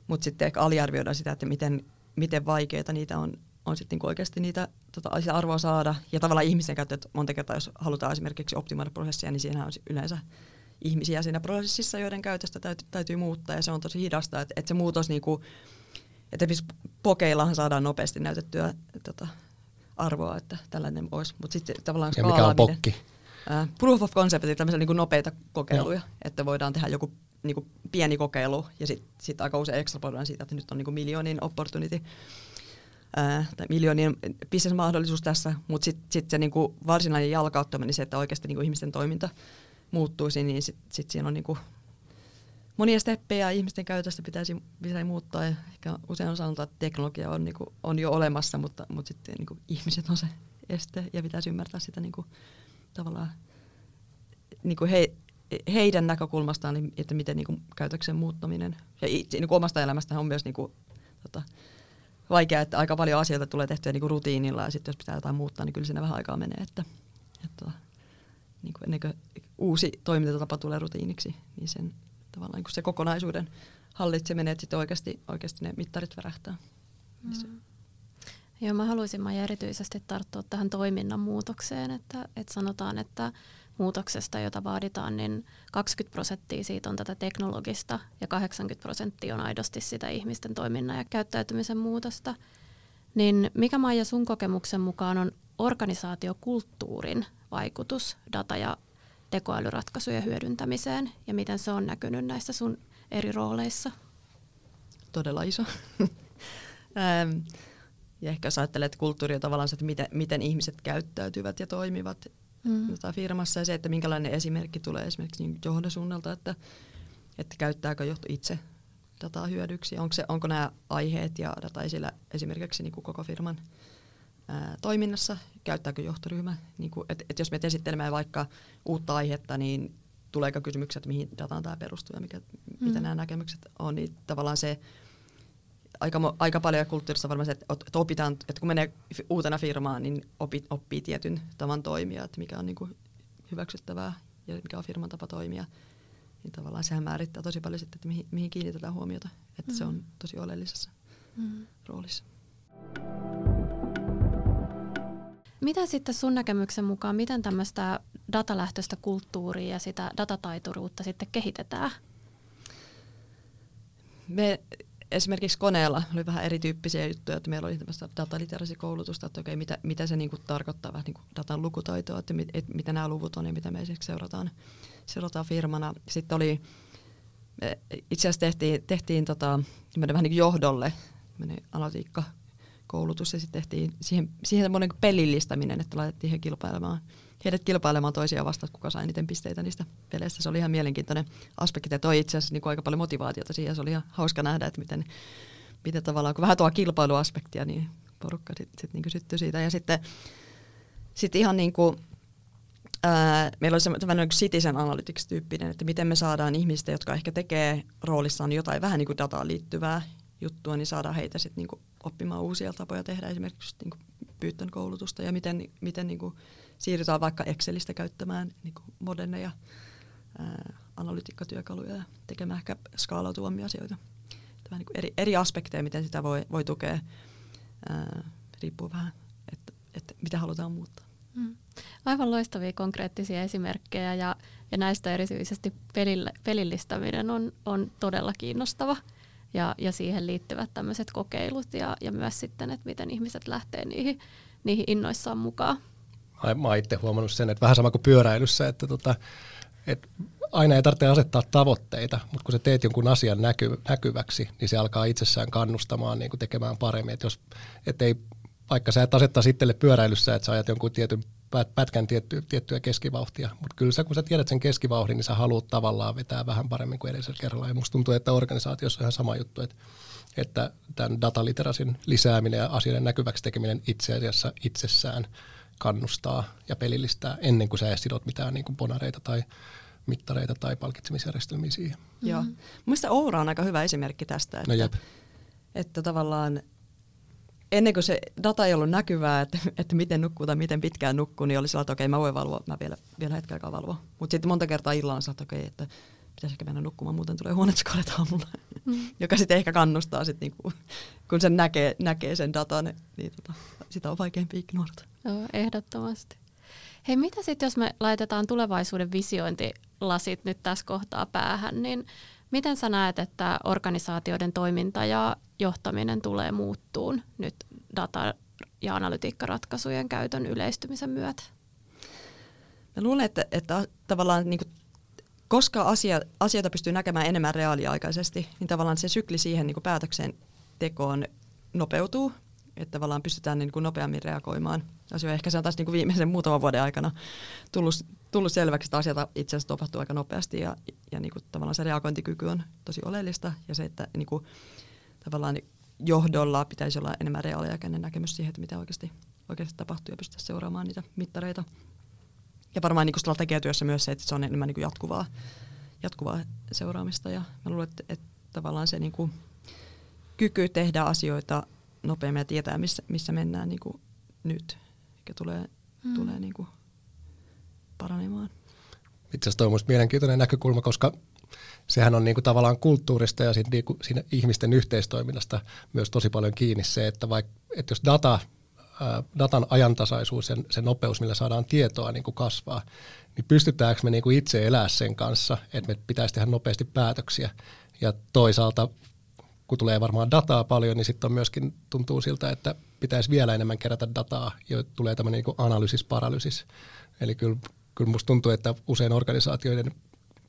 mutta sitten ehkä aliarvioidaan sitä, että miten, miten vaikeita niitä on, on sitten niin oikeasti niitä tota, arvoa saada. Ja tavallaan ihmisen käyttö, että monta kertaa, jos halutaan esimerkiksi optimoida prosessia, niin siinä on yleensä ihmisiä siinä prosessissa, joiden käytöstä täytyy, täytyy muuttaa ja se on tosi hidasta, että, että se muutos niinku, että esimerkiksi pokeillahan saadaan nopeasti näytettyä tota, arvoa, että tällainen olisi, mutta sitten tavallaan Ja mikä on pokki? Uh, proof of concept, tämmöisiä niin nopeita kokeiluja, Joo. että voidaan tehdä joku niin kuin pieni kokeilu ja sitten sit aika usein extrapoidaan siitä, että nyt on niin kuin miljoonin opportunity tai miljoonien bisnesmahdollisuus tässä, mutta sitten sit se niinku varsinainen jalkauttaminen, se, että oikeasti niinku ihmisten toiminta muuttuisi, niin sitten sit siinä on niinku monia steppejä ihmisten käytöstä pitäisi, pitäisi muuttaa. Ja ehkä usein on sanottu, että teknologia on, niinku, on jo olemassa, mutta, mutta sitten niinku ihmiset on se este ja pitäisi ymmärtää sitä niinku, tavallaan niinku he, heidän näkökulmastaan, niin että miten niinku, käytöksen muuttaminen ja itse, niinku, omasta elämästä on myös niinku, tota, vaikea, että aika paljon asioita tulee tehtyä niin kuin rutiinilla ja sitten jos pitää jotain muuttaa, niin kyllä siinä vähän aikaa menee, että, että niin kuin ennen kuin uusi toimintatapa tulee rutiiniksi, niin sen tavallaan niin se kokonaisuuden hallitseminen, että sitten oikeasti, oikeasti ne mittarit värähtää. Mm. Joo, mä haluaisin Maija erityisesti tarttua tähän toiminnan muutokseen, että, että sanotaan, että muutoksesta, jota vaaditaan, niin 20 prosenttia siitä on tätä teknologista ja 80 prosenttia on aidosti sitä ihmisten toiminnan ja käyttäytymisen muutosta. Niin mikä Maija sun kokemuksen mukaan on organisaatiokulttuurin vaikutus data- ja tekoälyratkaisujen hyödyntämiseen ja miten se on näkynyt näissä sun eri rooleissa? Todella iso. ja ehkä jos ajattelet, että kulttuuri on tavallaan että miten, miten ihmiset käyttäytyvät ja toimivat mm. tota firmassa ja se, että minkälainen esimerkki tulee esimerkiksi niin johdosuunnalta, että, että käyttääkö johto itse dataa hyödyksi, onko, se, onko nämä aiheet ja data esillä esimerkiksi niin kuin koko firman ää, toiminnassa, käyttääkö johtoryhmä, niin kuin, että, että jos me esittelemme vaikka uutta aihetta, niin tuleeko kysymykset, mihin dataan tämä perustuu ja mikä, mm. mitä nämä näkemykset on, niin tavallaan se aika, aika paljon kulttuurissa varmaan se, että, että opitaan, että kun menee uutena firmaan, niin opi, oppii tietyn tavan toimia, että mikä on niin kuin hyväksyttävää ja mikä on firman tapa toimia. Niin tavallaan sehän määrittää tosi paljon sitten, että mihin, mihin kiinnitetään huomiota, että mm. se on tosi oleellisessa mm. roolissa. Mitä sitten sun näkemyksen mukaan, miten tämmöistä datalähtöistä kulttuuria ja sitä datataituruutta sitten kehitetään? Me esimerkiksi koneella oli vähän erityyppisiä juttuja, että meillä oli tämmöistä dataliteracy-koulutusta, että okei, mitä, mitä se niinku tarkoittaa vähän niinku datan lukutaitoa, että mit, et, mitä nämä luvut on ja mitä me esimerkiksi seurataan, seurataan firmana. Sitten oli, itse asiassa tehtiin, tehtiin tota, vähän niin johdolle analytiikka koulutus ja sitten tehtiin siihen, siihen semmoinen pelillistäminen, että laitettiin he kilpailemaan – heidät kilpailemaan toisiaan vastaan, kuka sai eniten pisteitä niistä peleistä. Se oli ihan mielenkiintoinen aspekti ja toi itse asiassa niin kuin aika paljon motivaatiota siihen. Se oli ihan hauska nähdä, että miten, miten tavallaan, kun vähän tuo kilpailuaspektia, niin porukka sitten sit, niin syttyi siitä. Ja sitten sit ihan niin kuin, ää, meillä oli semmoinen citizen analytics-tyyppinen, että miten me saadaan ihmistä, jotka ehkä tekee roolissaan jotain vähän niin kuin dataan liittyvää juttua, niin saadaan heitä sitten niin kuin oppimaan uusia tapoja tehdä esimerkiksi niin kuin koulutusta ja miten, miten niin kuin siirrytään vaikka Excelistä käyttämään niin kuin moderneja ää, analytiikkatyökaluja ja tekemään ehkä skaalautuvammia asioita. Tämä niin eri, eri aspekteja, miten sitä voi, voi tukea, ää, riippuu vähän, että, että mitä halutaan muuttaa. Mm. Aivan loistavia konkreettisia esimerkkejä ja, ja näistä erityisesti pelillä, pelillistäminen on, on todella kiinnostava ja, ja siihen liittyvät tämmöiset kokeilut ja, ja myös sitten, että miten ihmiset lähtee niihin, niihin innoissaan mukaan mä oon itse huomannut sen, että vähän sama kuin pyöräilyssä, että tota, et aina ei tarvitse asettaa tavoitteita, mutta kun sä teet jonkun asian näky, näkyväksi, niin se alkaa itsessään kannustamaan niin kuin tekemään paremmin. Et jos, et ei, vaikka sä et asettaa itselle pyöräilyssä, että sä ajat jonkun tietyn pätkän tietty, tiettyä keskivauhtia, mutta kyllä sä, kun sä tiedät sen keskivauhdin, niin sä haluat tavallaan vetää vähän paremmin kuin edellisellä kerralla. Ja musta tuntuu, että organisaatiossa on ihan sama juttu, että, että tämän dataliterasin lisääminen ja asioiden näkyväksi tekeminen itse asiassa itsessään – kannustaa ja pelillistää ennen kuin sä edes sidot mitään niin kuin bonareita tai mittareita tai palkitsemisjärjestelmiä siihen. Mm-hmm. Joo. Mielestäni Oura on aika hyvä esimerkki tästä, että, no jep. että tavallaan ennen kuin se data ei ollut näkyvää, että, että miten nukkuu tai miten pitkään nukkuu, niin oli sellainen, että okei, mä voin valvoa, mä vielä, vielä hetken aikaa valvoa. Mutta sitten monta kertaa illalla on että okei, että pitäisi ehkä mennä nukkumaan, muuten tulee huoneskolet aamulla. Mm. Joka sitten ehkä kannustaa, sit niinku, kun sen näkee, näkee sen datan, niin tota, sitä on vaikeampi ignorata. Joo, ehdottomasti. Hei, mitä sitten, jos me laitetaan tulevaisuuden visiointi lasit nyt tässä kohtaa päähän, niin miten sä näet, että organisaatioiden toiminta ja johtaminen tulee muuttuun nyt data- ja analytiikkaratkaisujen käytön yleistymisen myötä? Mä luulen, että, että tavallaan niin kuin, koska asia, asioita pystyy näkemään enemmän reaaliaikaisesti, niin tavallaan se sykli siihen niin päätöksentekoon nopeutuu, että tavallaan pystytään niin kuin nopeammin reagoimaan asioihin. Ehkä se on taas niin kuin viimeisen muutaman vuoden aikana tullut, tullut selväksi, että asioita itse asiassa tapahtuu aika nopeasti ja, ja niin kuin tavallaan se reagointikyky on tosi oleellista ja se, että niin kuin, tavallaan johdolla pitäisi olla enemmän reaaliaikainen näkemys siihen, että mitä oikeasti, oikeasti tapahtuu ja pystytä seuraamaan niitä mittareita. Ja varmaan niin kuin strategiatyössä myös se, että se on enemmän niin kuin jatkuvaa, jatkuvaa seuraamista. Ja mä luulen, että, että tavallaan se niin kuin kyky tehdä asioita nopeammin ja tietää, missä, missä mennään niin kuin nyt, mikä tulee, hmm. tulee niin kuin paranemaan. Itse asiassa toi on mielenkiintoinen näkökulma, koska sehän on niinku tavallaan kulttuurista ja sit niinku siinä ihmisten yhteistoiminnasta myös tosi paljon kiinni se, että, vaik, että jos data, datan ajantasaisuus ja se nopeus, millä saadaan tietoa niinku kasvaa, niin pystytäänkö me niinku itse elää sen kanssa, että me pitäisi tehdä nopeasti päätöksiä. Ja toisaalta, kun tulee varmaan dataa paljon, niin sitten myöskin tuntuu siltä, että pitäisi vielä enemmän kerätä dataa, jo tulee tämmöinen niinku analysis paralysis. Eli kyllä, kyllä musta tuntuu, että usein organisaatioiden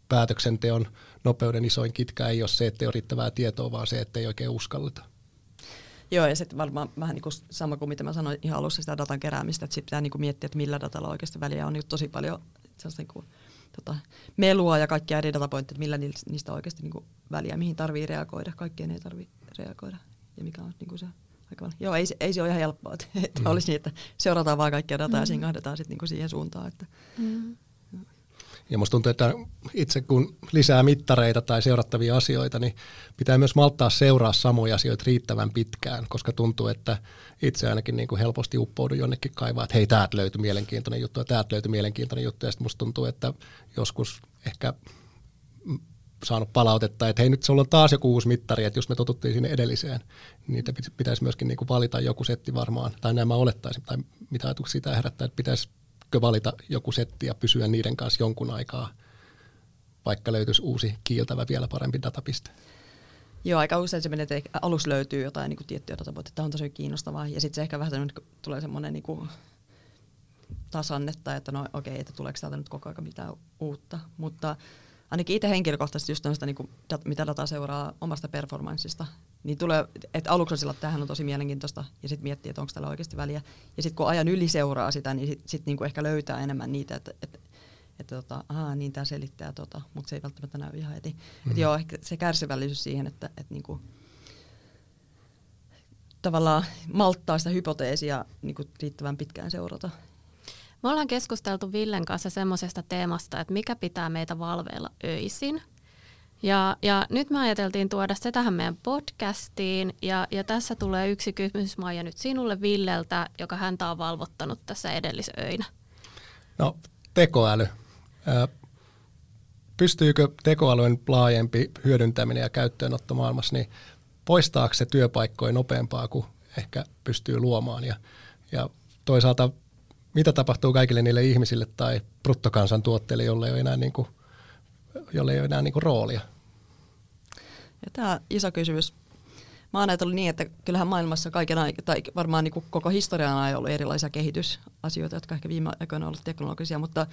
päätöksenteon nopeuden isoin kitkä ei ole se, että ei ole riittävää tietoa, vaan se, että ei oikein uskalleta. Joo, ja sitten varmaan vähän niin kuin sama kuin mitä mä sanoin ihan alussa sitä datan keräämistä, että sitten pitää niin kuin miettiä, että millä datalla oikeasti väliä on niin tosi paljon niin kuin, tota, melua ja kaikkia eri datapointteja, että millä niistä oikeasti niin kuin väliä, mihin tarvii reagoida, kaikkeen ei tarvii reagoida ja mikä on niin kuin se aika Joo, ei, ei se ole ihan helppoa, että, että mm. olisi niin, että seurataan vaan kaikkia dataa mm. ja siinä kahdetaan sitten niin siihen suuntaan. Että, mm. Ja musta tuntuu, että itse kun lisää mittareita tai seurattavia asioita, niin pitää myös malttaa seuraa samoja asioita riittävän pitkään, koska tuntuu, että itse ainakin niin kuin helposti uppoudun jonnekin kaivaa, että hei, täältä löytyi mielenkiintoinen juttu ja täältä löytyi mielenkiintoinen juttu. Ja sitten musta tuntuu, että joskus ehkä saanut palautetta, että hei nyt sulla on taas joku uusi mittari, että jos me totuttiin sinne edelliseen, niin niitä pitäisi myöskin niin kuin valita joku setti varmaan, tai näin mä olettaisin, tai mitä ajatuksia sitä herättää, että pitäisi valita joku setti ja pysyä niiden kanssa jonkun aikaa, vaikka löytyisi uusi kiiltävä vielä parempi datapiste? Joo, aika usein se menee, että alussa löytyy jotain niin kuin tiettyjä datapointeja, tämä on tosi kiinnostavaa, ja sitten se ehkä vähän niin tulee semmoinen niin kuin tasannetta, että no okei, okay, että tuleeko täältä nyt koko ajan mitään uutta, mutta ainakin itse henkilökohtaisesti just tämmöistä, niin kuin, mitä data seuraa omasta performanssista, niin tulee, että aluksi on sillä, että tämähän on tosi mielenkiintoista, ja sitten miettii, että onko tällä oikeasti väliä. Ja sitten kun ajan yli seuraa sitä, niin sitten sit niin ehkä löytää enemmän niitä, että, että, että tota, aha, niin tämä selittää tota, mutta se ei välttämättä näy ihan heti. Mm. Et joo, ehkä se kärsivällisyys siihen, että, että niin kuin, tavallaan malttaa sitä hypoteesia niin kuin riittävän pitkään seurata. Me ollaan keskusteltu Villen kanssa semmoisesta teemasta, että mikä pitää meitä valveilla öisin. Ja, ja nyt me ajateltiin tuoda se tähän meidän podcastiin. Ja, ja tässä tulee yksi kysymys, Maija, nyt sinulle Villeltä, joka häntä on valvottanut tässä edellisöinä. No, tekoäly. Pystyykö tekoälyn laajempi hyödyntäminen ja käyttöönotto maailmassa, niin poistaako se työpaikkoja nopeampaa kuin ehkä pystyy luomaan? Ja, ja toisaalta mitä tapahtuu kaikille niille ihmisille tai bruttokansantuotteille, jolle ei ole enää, niin kuin, jolle ei ole enää niin kuin roolia? Ja tämä iso kysymys. Mä oon ajatellut niin, että kyllähän maailmassa kaiken aika, tai varmaan niin koko historian ajan ollut erilaisia kehitysasioita, jotka ehkä viime aikoina on ollut teknologisia, mutta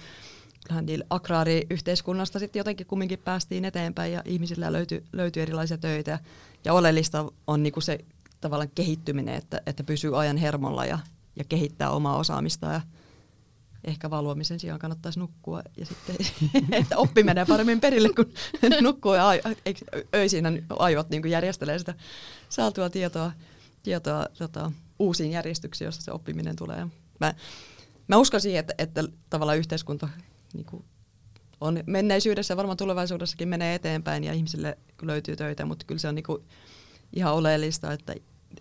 kyllähän niillä agraariyhteiskunnasta sitten jotenkin kumminkin päästiin eteenpäin ja ihmisillä löytyi, löytyi erilaisia töitä. Ja oleellista on niin kuin se tavallaan kehittyminen, että, että pysyy ajan hermolla ja ja kehittää omaa osaamista ja ehkä valvomisen sijaan kannattaisi nukkua ja sitten, että oppi menee paremmin perille, kun nukkuu ja öisin aivot niin järjestelee sitä saatua tietoa, tietoa tota, uusiin järjestyksiin, jossa se oppiminen tulee. Mä, mä uskon siihen, että, että tavallaan yhteiskunta niin kuin on menneisyydessä ja varmaan tulevaisuudessakin menee eteenpäin ja ihmisille löytyy töitä, mutta kyllä se on niin kuin ihan oleellista, että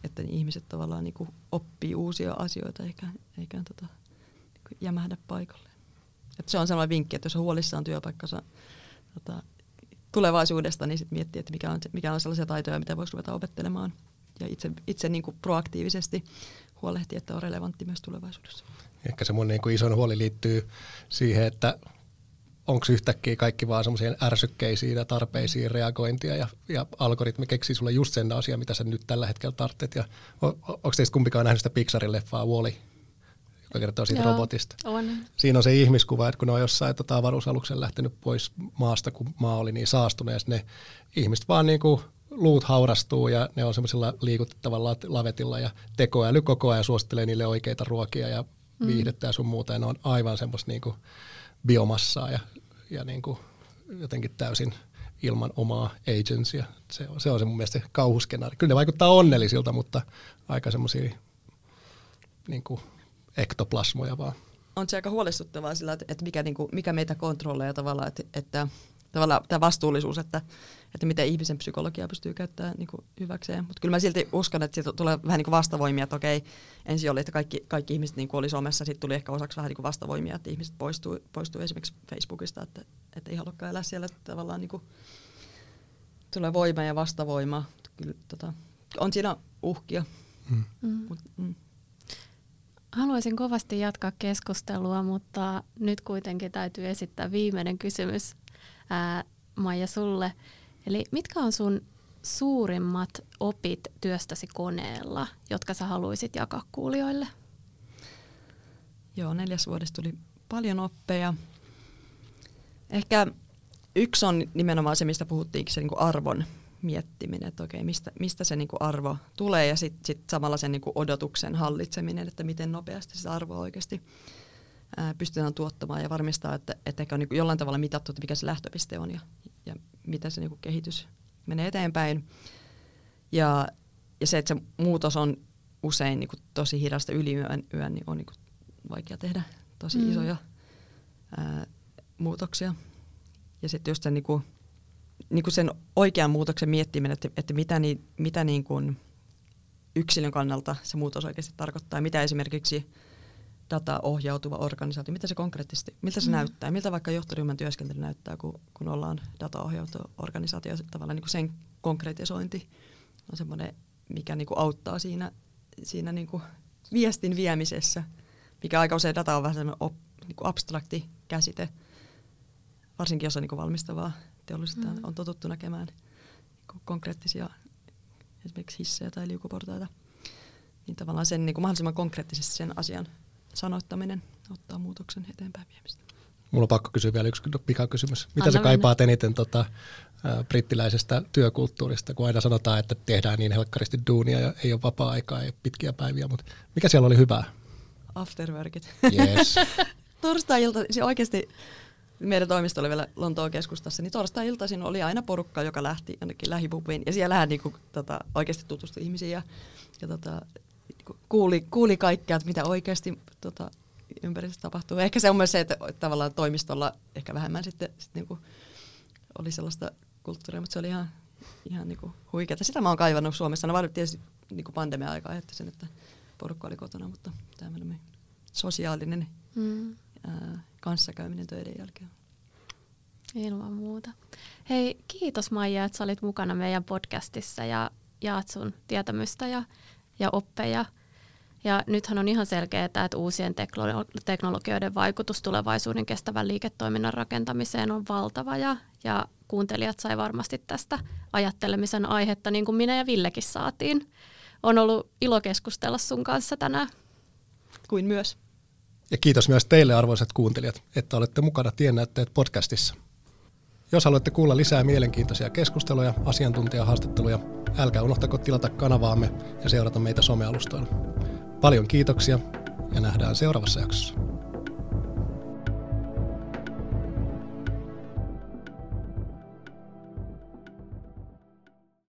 että ihmiset tavallaan niin kuin oppii uusia asioita eikä, eikä tota, jämähdä paikalle. Et se on sellainen vinkki, että jos on huolissaan työpaikkansa tota, tulevaisuudesta, niin sit miettii, että mikä on, mikä on sellaisia taitoja, mitä voisi ruveta opettelemaan. Ja itse, itse niin kuin proaktiivisesti huolehtia, että on relevantti myös tulevaisuudessa. Ehkä se mun niin iso huoli liittyy siihen, että onko yhtäkkiä kaikki vaan semmoisiin ärsykkeisiin ja tarpeisiin reagointia ja, ja algoritmi keksii sulle just sen asian, mitä sä nyt tällä hetkellä tarvitset. Ja on, onko teistä kumpikaan nähnyt sitä Pixarin leffaa Wall-E, joka kertoo siitä Joo, robotista? On. Siinä on se ihmiskuva, että kun ne on jossain tota, avaruusaluksen lähtenyt pois maasta, kun maa oli niin saastunut, ja ne ihmiset vaan niin kuin luut haurastuu ja ne on semmoisella liikutettavalla lavetilla ja tekoäly koko ajan suosittelee niille oikeita ruokia ja viihdettä ja sun muuta. Ja ne on aivan semmoista niin kuin biomassaa ja, ja niin kuin jotenkin täysin ilman omaa agencya. Se on se, on se mun mielestä kauhuskenaari. Kyllä ne vaikuttaa onnellisilta, mutta aika semmoisia niin kuin ektoplasmoja vaan. on se aika huolestuttavaa sillä, että, että mikä, niin kuin, mikä meitä kontrolleja tavallaan, että, että tavallaan tämä vastuullisuus, että, että miten ihmisen psykologia pystyy käyttämään niin kuin hyväkseen. Mutta kyllä mä silti uskon, että siitä tulee vähän niin kuin vastavoimia, että okei, ensin oli, että kaikki, kaikki ihmiset niin kuin oli somessa, sitten tuli ehkä osaksi vähän niin kuin vastavoimia, että ihmiset poistuu, poistuu esimerkiksi Facebookista, että, että ei haluakaan elää siellä, että tavallaan niin kuin tulee voima ja vastavoima. Kyllä, tota, on siinä uhkia. Mm. Mm. Mut, mm. Haluaisin kovasti jatkaa keskustelua, mutta nyt kuitenkin täytyy esittää viimeinen kysymys, ää, Maija, sulle. Eli mitkä on sun suurimmat opit työstäsi koneella, jotka sä haluaisit jakaa kuulijoille? Joo, neljäs vuodessa tuli paljon oppeja. Ehkä yksi on nimenomaan se, mistä puhuttiinkin, se niin arvon miettiminen, että okei, mistä, mistä se niin kuin arvo tulee ja sitten sit samalla sen niin kuin odotuksen hallitseminen, että miten nopeasti sitä arvoa oikeasti ää, pystytään tuottamaan ja varmistaa, että, että ehkä on niin kuin jollain tavalla mitattu, että mikä se lähtöpiste on ja, ja miten se niin kuin kehitys menee eteenpäin. Ja, ja se, että se muutos on usein niin kuin tosi hidasta yli yön, yön niin on niin kuin vaikea tehdä tosi Mm. isoja ää, muutoksia. Ja sitten just sen, niin kuin, niin kuin sen oikean muutoksen miettiminen, että, että mitä, niin, mitä niin kuin yksilön kannalta se muutos oikeasti tarkoittaa. Mitä esimerkiksi dataohjautuva organisaatio, mitä se konkreettisesti, miltä se Mm. näyttää, miltä vaikka johtoryhmän työskentely näyttää, kun, kun ollaan dataohjautuva organisaatio, tavallaan niin kuin sen konkretisointi on semmoinen, mikä niin kuin auttaa siinä, siinä niin kuin viestin viemisessä, mikä aika usein data on vähän semmoinen op, niin kuin abstrakti käsite, varsinkin jos on niin kuin valmistavaa teollisuutta, Mm. on totuttu näkemään konkreettisia esimerkiksi hissejä tai liukuportaita, niin tavallaan sen niin kuin mahdollisimman konkreettisesti sen asian sanoittaminen ottaa muutoksen eteenpäin viemistä. Mulla on pakko kysyä vielä yksi pikakysymys. Mitä Anna sä mennä. kaipaat eniten tota, ä, brittiläisestä työkulttuurista, kun aina sanotaan, että tehdään niin helkkaristi duunia ja ei ole vapaa-aikaa, ei ole pitkiä päiviä, mutta mikä siellä oli hyvää? Afterworkit. Yes. torstai-ilta, se oikeasti meidän toimisto oli vielä Lontoon keskustassa, niin torstai-iltaisin oli aina porukka, joka lähti jonnekin lähipubiin. Ja siellähän niinku, tota, oikeasti tutustui ihmisiin ja, ja tota, niinku, kuuli, kuuli kaikkea, että mitä oikeasti tota, ympäristössä tapahtuu. Ehkä se on myös se, että tavallaan toimistolla ehkä vähemmän sitten sit niinku, oli sellaista kulttuuria, mutta se oli ihan, ihan niinku huikeaa. Sitä mä oon kaivannut Suomessa. No vaan tietysti niinku pandemia-aika ajatteli sen, että porukka oli kotona, mutta tämmöinen sosiaalinen Mm. Ää, kanssakäyminen töiden jälkeen. Ilman muuta. Hei, kiitos Maija, että sä olit mukana meidän podcastissa ja jaat sun tietämystä ja, ja oppeja. Ja nythän on ihan selkeää, että uusien teknolo- teknologioiden vaikutus tulevaisuuden kestävän liiketoiminnan rakentamiseen on valtava ja, ja kuuntelijat sai varmasti tästä ajattelemisen aihetta, niin kuin minä ja Villekin saatiin. On ollut ilo keskustella sun kanssa tänään. Kuin myös. Ja kiitos myös teille arvoisat kuuntelijat, että olette mukana Tiennäytteet podcastissa. Jos haluatte kuulla lisää mielenkiintoisia keskusteluja, asiantuntijahaastatteluja, älkää unohtako tilata kanavaamme ja seurata meitä somealustoilla. Paljon kiitoksia ja nähdään seuraavassa jaksossa.